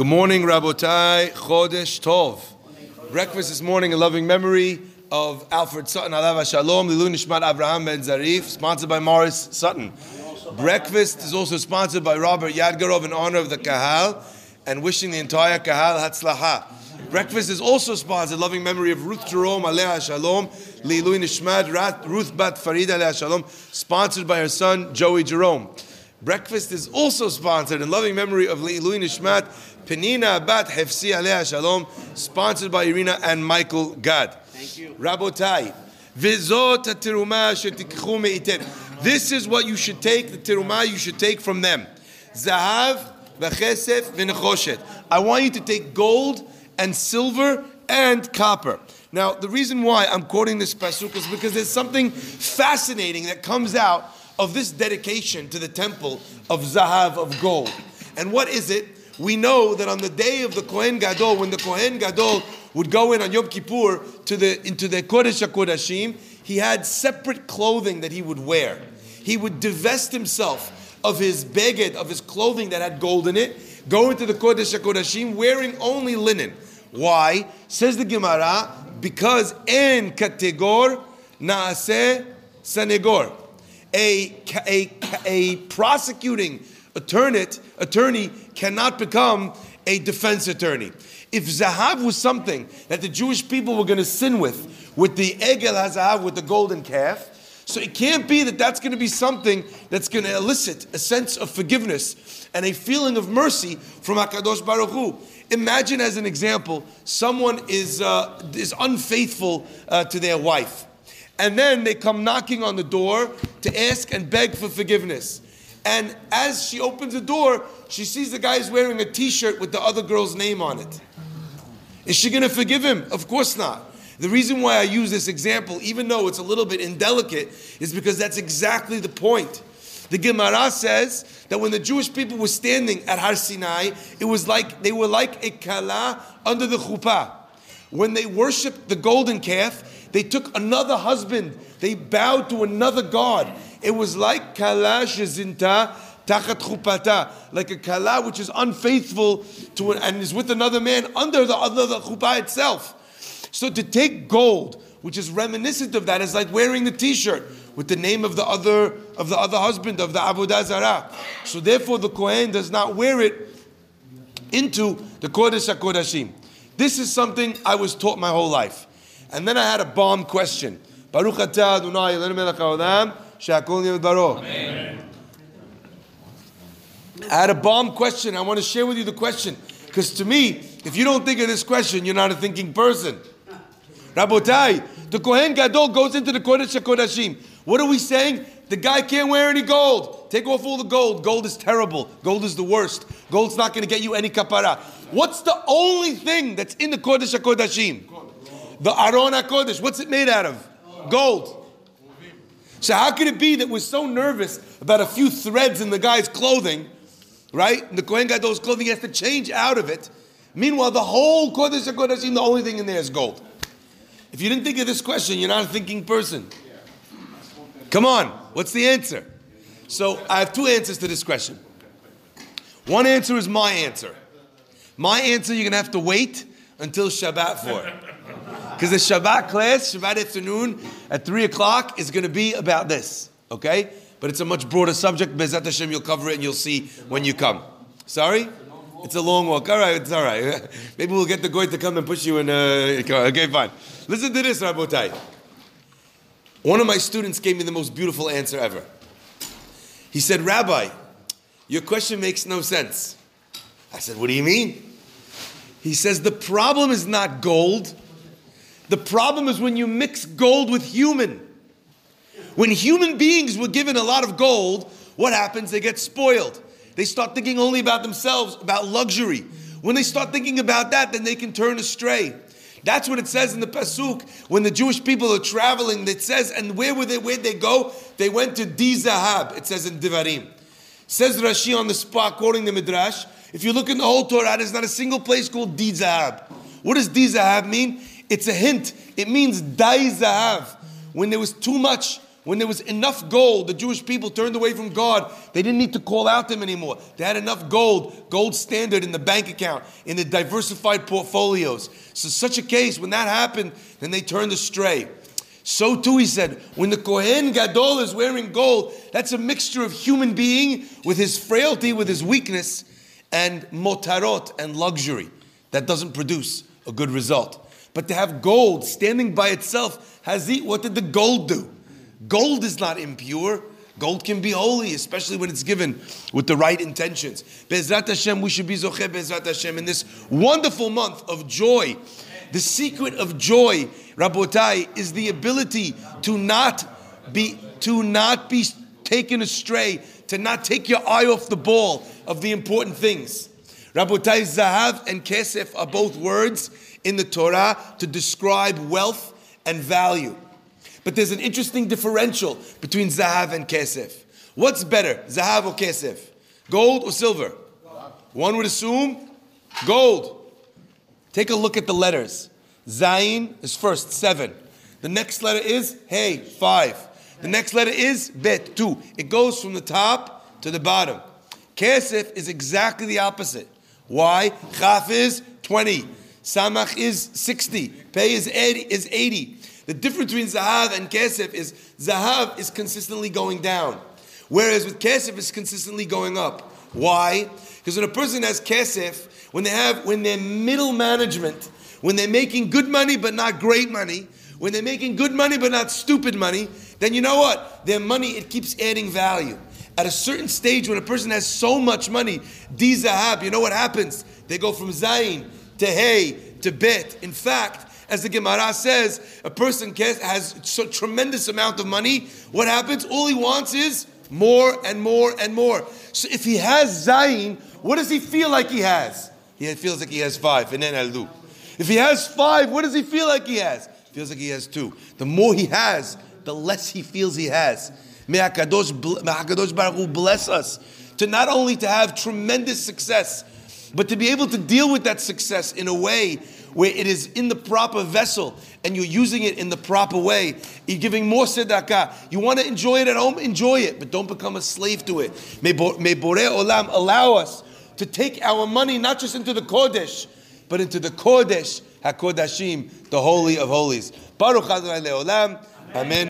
Good morning, Rabotai. Chodesh Tov. Breakfast this morning, a loving memory of Alfred Sutton, Alav Shalom, Lilu Nishmat Abraham Ben Zarif, sponsored by Morris Sutton. Breakfast is also sponsored by Robert Yadgarov in honor of the Kahal and wishing the entire Kahal Hatzlaha. Breakfast is also sponsored, in loving memory of Ruth Jerome, Aleha Shalom, Lilu Nishmat, Ruth Bat Farida Aleha Shalom, sponsored by her son Joey Jerome. Breakfast is also sponsored in loving memory of Lilu Nishmat, Penina Bat Hefsi Aleha Shalom, sponsored by Irina and Michael Gad. Thank you. Rabotai, Vizot teruma shetikchu meitem. This is what you should take, the teruma you should take from them. Zahav, v'chesef, v'nechoshet. I want you to take gold and silver and copper. Now, the reason why I'm quoting this pasuk is because there's something fascinating that comes out of this dedication to the temple of Zahav, of gold. And what is it? We know that on the day of the Kohen Gadol, when the Kohen Gadol would go in on Yom Kippur to the, into the Kodesh HaKodashim, he had separate clothing that he would wear. He would divest himself of his beged, of his clothing that had gold in it, go into the Kodesh HaKodashim wearing only linen. Why? Says the Gemara, because en kategor naase sanegor. A, a, a prosecuting attorney, attorney cannot become a defense attorney. If zahav was something that the Jewish people were going to sin with, with the egel hazahav, with the golden calf, so it can't be that that's going to be something that's going to elicit a sense of forgiveness and a feeling of mercy from Hakadosh Baruch Hu. Imagine, as an example, someone is uh, is unfaithful uh, to their wife, and then they come knocking on the door to ask and beg for forgiveness. And as she opens the door, she sees the guy is wearing a T-shirt with the other girl's name on it. Is she going to forgive him? Of course not. The reason why I use this example, even though it's a little bit indelicate, is because that's exactly the point. The Gemara says that when the Jewish people were standing at Har Sinai, it was like they were like a kala under the chuppah. When they worshipped the golden calf, they took another husband. They bowed to another god. It was like kala shezinta tachat chupata, like a kala which is unfaithful to and is with another man under the other the itself. So to take gold, which is reminiscent of that, is like wearing the T-shirt with the name of the other of the other husband of the Avodah Zarah. So therefore, the Kohen does not wear it into the Kodesh Hakodashim. This is something I was taught my whole life, and then I had a bomb question. I had a bomb question. I want to share with you the question because to me, if you don't think of this question, you're not a thinking person. Rabotai, the Kohen Gadol goes into the Kodesh HaKodashim. What are we saying? The guy can't wear any gold. Take off all the gold. Gold is terrible. Gold is the worst. Gold's not going to get you any kapara. What's the only thing that's in the Kodesh HaKodashim? The Aron HaKodesh. What's it made out of? Gold. So how could it be that we're so nervous about a few threads in the guy's clothing, right? The Kohen Gadol's clothing has to change out of it. Meanwhile, the whole Kodesh HaKodashim, the only thing in there is gold. If you didn't think of this question, you're not a thinking person. Come on, what's the answer? So I have two answers to this question. One answer is my answer. My answer, you're going to have to wait until Shabbat for. Because the Shabbat class, Shabbat afternoon at 3 o'clock, is going to be about this. Okay? But it's a much broader subject. Bezrat Hashem, you'll cover it and you'll see when you come. Sorry? It's a long walk. All right, it's all right. Maybe we'll get the goy to come and push you in. Uh, okay, fine. Listen to this, Rabotai. One of my students gave me the most beautiful answer ever. He said, Rabbi, your question makes no sense. I said, What do you mean? He says, The problem is not gold. The problem is when you mix gold with human. When human beings were given a lot of gold, what happens? They get spoiled. They start thinking only about themselves, about luxury. When they start thinking about that, then they can turn astray. That's what it says in the Pasuk when the Jewish people are traveling. It says, and where were they? Where'd they go? They went to Dizahab. It says in Divarim. Says Rashi on the spot, quoting the Midrash. If you look in the whole Torah, there's not a single place called Dizahab. What does Dizahab mean? It's a hint. It means Daizahav. When there was too much when there was enough gold, the Jewish people turned away from God. They didn't need to call out them anymore. They had enough gold, gold standard in the bank account, in the diversified portfolios. So, such a case, when that happened, then they turned astray. So too, he said, when the Kohen Gadol is wearing gold, that's a mixture of human being with his frailty, with his weakness, and motarot and luxury. That doesn't produce a good result. But to have gold standing by itself, Hazit, what did the gold do? Gold is not impure. Gold can be holy, especially when it's given with the right intentions. Bezrat Hashem, we should be Zoche Bezrat Hashem in this wonderful month of joy. The secret of joy, Rabotai, is the ability to not be to not be taken astray, to not take your eye off the ball of the important things. Rabotai, Zahav and Kesef are both words in the Torah to describe wealth and value. But there's an interesting differential between Zahav and Kesef. What's better, Zahav or Kesef? Gold or silver? One would assume gold. Take a look at the letters. Zayin is first, seven. The next letter is Hey, five. The next letter is Bet, two. It goes from the top to the bottom. Kesef is exactly the opposite. Why? Chaf is 20. Samach is 60. Pei is 80. Is 80. The difference between Zahav and Kesef is Zahav is consistently going down, whereas with Kesef is consistently going up. Why? Because when a person has Kesef, when they have when they're middle management, when they're making good money but not great money, when they're making good money but not stupid money, then you know what? Their money it keeps adding value. At a certain stage, when a person has so much money, di zahab, you know what happens? They go from zayin to hey to bet. In fact, as the Gemara says, a person has a tremendous amount of money. What happens? All he wants is more and more and more. So if he has zayin, what does he feel like he has? He feels like he has five, and then I'll If he has five, what does he feel like he has? Feels like he has two. The more he has, the less he feels he has. May HaKadosh Baruch Hu bless us to not only to have tremendous success, but to be able to deal with that success in a way where it is in the proper vessel and you're using it in the proper way. You're giving more tzedakah. You want to enjoy it at home, enjoy it, but don't become a slave to it. May, may Borei Olam allow us to take our money not just into the Kodesh, but into the Kodesh, HaKodashim, the Holy of Holies. Baruch Adonai Le'olam. Amen.